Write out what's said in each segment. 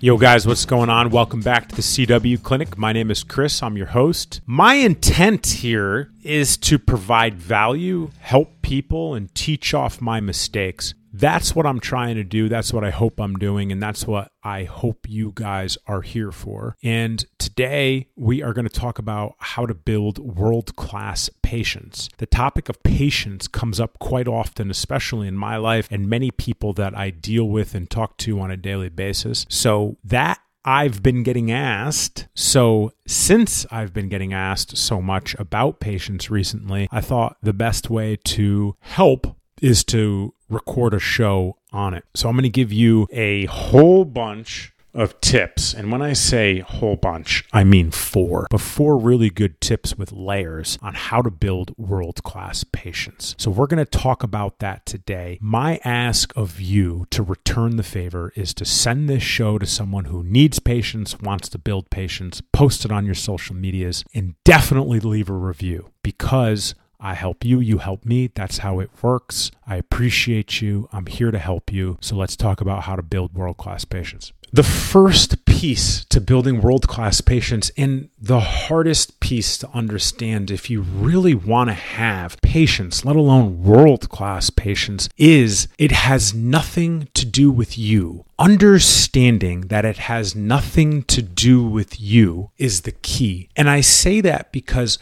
Yo, guys, what's going on? Welcome back to the CW Clinic. My name is Chris. I'm your host. My intent here is to provide value, help people, and teach off my mistakes. That's what I'm trying to do. That's what I hope I'm doing. And that's what I hope you guys are here for. And today we are going to talk about how to build world class patience. The topic of patience comes up quite often, especially in my life and many people that I deal with and talk to on a daily basis. So that I've been getting asked. So, since I've been getting asked so much about patience recently, I thought the best way to help is to record a show on it. So I'm going to give you a whole bunch of tips. And when I say whole bunch, I mean four, but four really good tips with layers on how to build world class patience. So we're going to talk about that today. My ask of you to return the favor is to send this show to someone who needs patience, wants to build patience, post it on your social medias, and definitely leave a review because I help you, you help me. That's how it works. I appreciate you. I'm here to help you. So let's talk about how to build world class patience. The first piece to building world class patience, and the hardest piece to understand if you really want to have patience, let alone world class patience, is it has nothing to do with you. Understanding that it has nothing to do with you is the key. And I say that because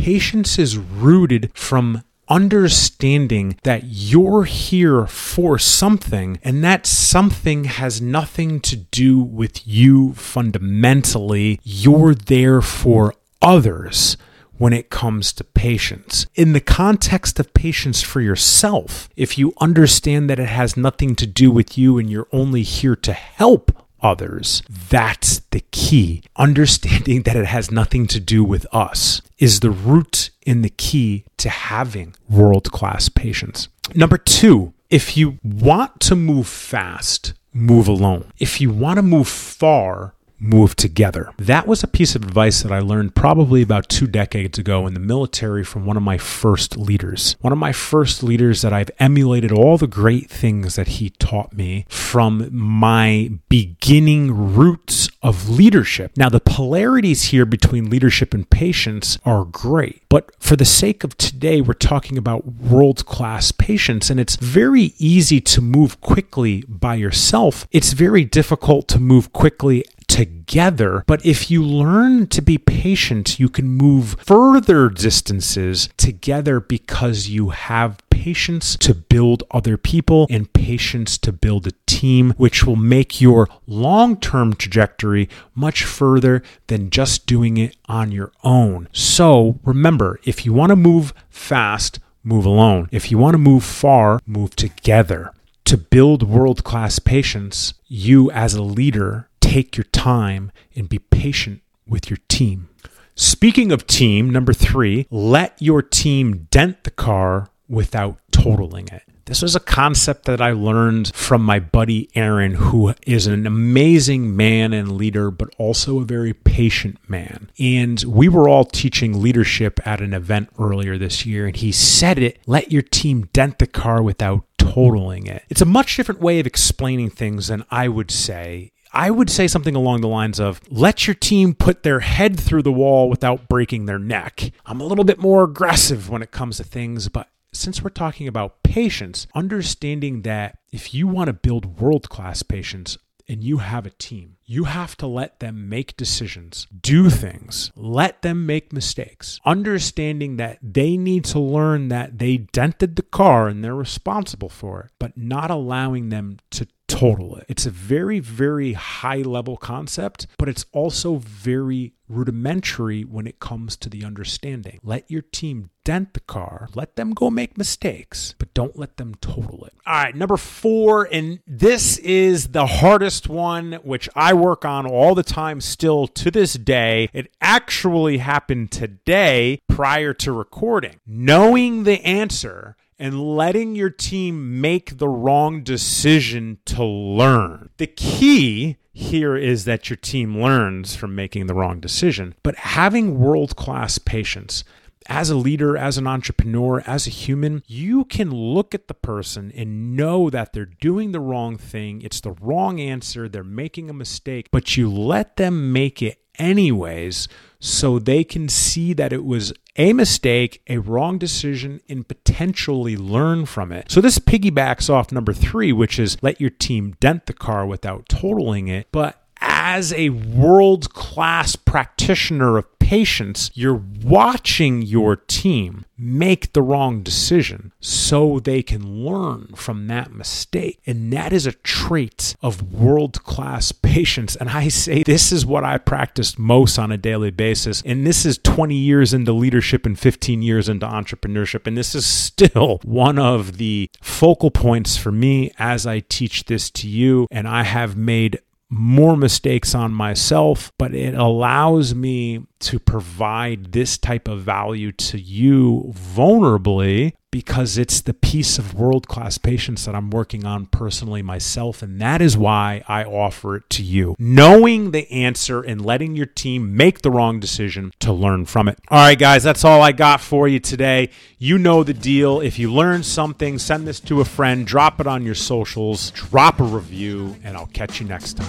patience is rooted from understanding that you're here for something and that something has nothing to do with you fundamentally. You're there for others when it comes to patience. In the context of patience for yourself, if you understand that it has nothing to do with you and you're only here to help others. That's the key. Understanding that it has nothing to do with us is the root and the key to having world class patience. Number two, if you want to move fast, move alone. If you want to move far, move together. That was a piece of advice that I learned probably about two decades ago in the military from one of my first leaders. One of my first leaders that I've emulated all the great things that he taught me from my beginning roots of leadership. Now, the polarities here between leadership and patience are great, but for the sake of today, we're talking about world class patience, and it's very easy to move quickly by yourself. It's very difficult to move quickly together. But if you learn to be patient, you can move further distances together because you have patience to build other people and patience to build a team, which will make your long term trajectory much further than just doing it on your own. So remember, if you want to move fast, move alone. If you want to move far, move together. To build world class patience, you as a leader take your time and be patient with your team. Speaking of team, number three, let your team dent the car without totaling it. This was a concept that I learned from my buddy Aaron, who is an amazing man and leader, but also a very patient man. And we were all teaching leadership at an event earlier this year, and he said it let your team dent the car without totaling it. It's a much different way of explaining things than I would say I would say something along the lines of let your team put their head through the wall without breaking their neck. I'm a little bit more aggressive when it comes to things, but since we're talking about patience, understanding that if you want to build world class patience, and you have a team, you have to let them make decisions, do things, let them make mistakes, understanding that they need to learn that they dented the car and they're responsible for it, but not allowing them to total. It's a very, very high level concept, but it's also very rudimentary when it comes to the understanding. Let your team dent the car, let them go make mistakes, but don't let them total it. All right, number four, and this is the hardest one, which I work on all the time still to this day. It actually happened today prior to recording. Knowing the answer and letting your team make the wrong decision to learn. The key here is that your team learns from making the wrong decision, but having world class patience. As a leader, as an entrepreneur, as a human, you can look at the person and know that they're doing the wrong thing. It's the wrong answer. They're making a mistake, but you let them make it anyways so they can see that it was a mistake, a wrong decision, and potentially learn from it. So this piggybacks off number three, which is let your team dent the car without totaling it. But as a world class practitioner of patience, you're watching your team make the wrong decision so they can learn from that mistake. And that is a trait of world class patience. And I say this is what I practice most on a daily basis. And this is 20 years into leadership and 15 years into entrepreneurship. And this is still one of the focal points for me as I teach this to you. And I have made more mistakes on myself, but it allows me to provide this type of value to you vulnerably because it's the piece of world class patience that I'm working on personally myself. And that is why I offer it to you. Knowing the answer and letting your team make the wrong decision to learn from it. All right, guys, that's all I got for you today. You know the deal. If you learned something, send this to a friend, drop it on your socials, drop a review, and I'll catch you next time.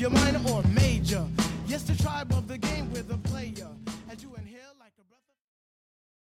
your mind or